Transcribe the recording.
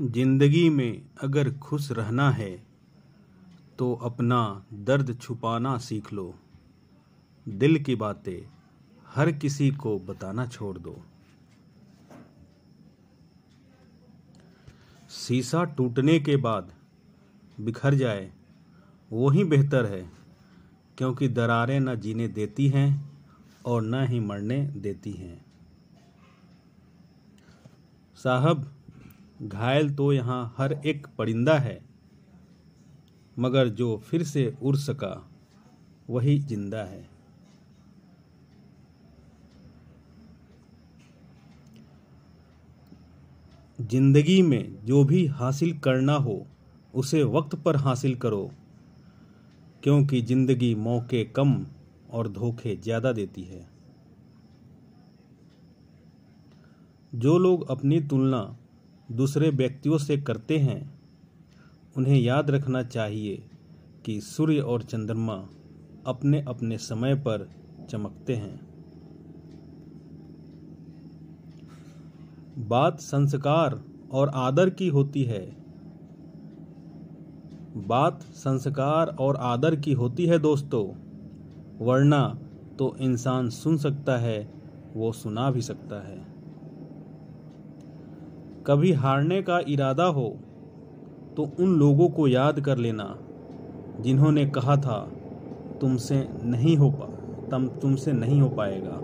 ज़िंदगी में अगर खुश रहना है तो अपना दर्द छुपाना सीख लो। दिल की बातें हर किसी को बताना छोड़ दो। शीशा टूटने के बाद बिखर जाए, वो ही बेहतर है, क्योंकि दरारें न जीने देती हैं और न ही मरने देती हैं। साहब घायल तो यहाँ हर एक परिंदा है, मगर जो फिर से उड़ सका, वही ज़िंदा है। ज़िंदगी में जो भी हासिल करना हो, उसे वक्त पर हासिल करो, क्योंकि ज़िंदगी मौके कम और धोखे ज़्यादा देती है। जो लोग अपनी तुलना दूसरे व्यक्तियों से करते हैं। उन्हें याद रखना चाहिए कि सूर्य और चंद्रमा अपने अपने समय पर चमकते हैं। बात संस्कार और आदर की होती है। बात संस्कार और आदर की होती है दोस्तों। वरना तो इंसान सुन सकता है, वो सुना भी सकता है। कभी हारने का इरादा हो तो उन लोगों को याद कर लेना, जिन्होंने कहा था, तुमसे नहीं हो पा, तम, तुमसे नहीं हो पाएगा।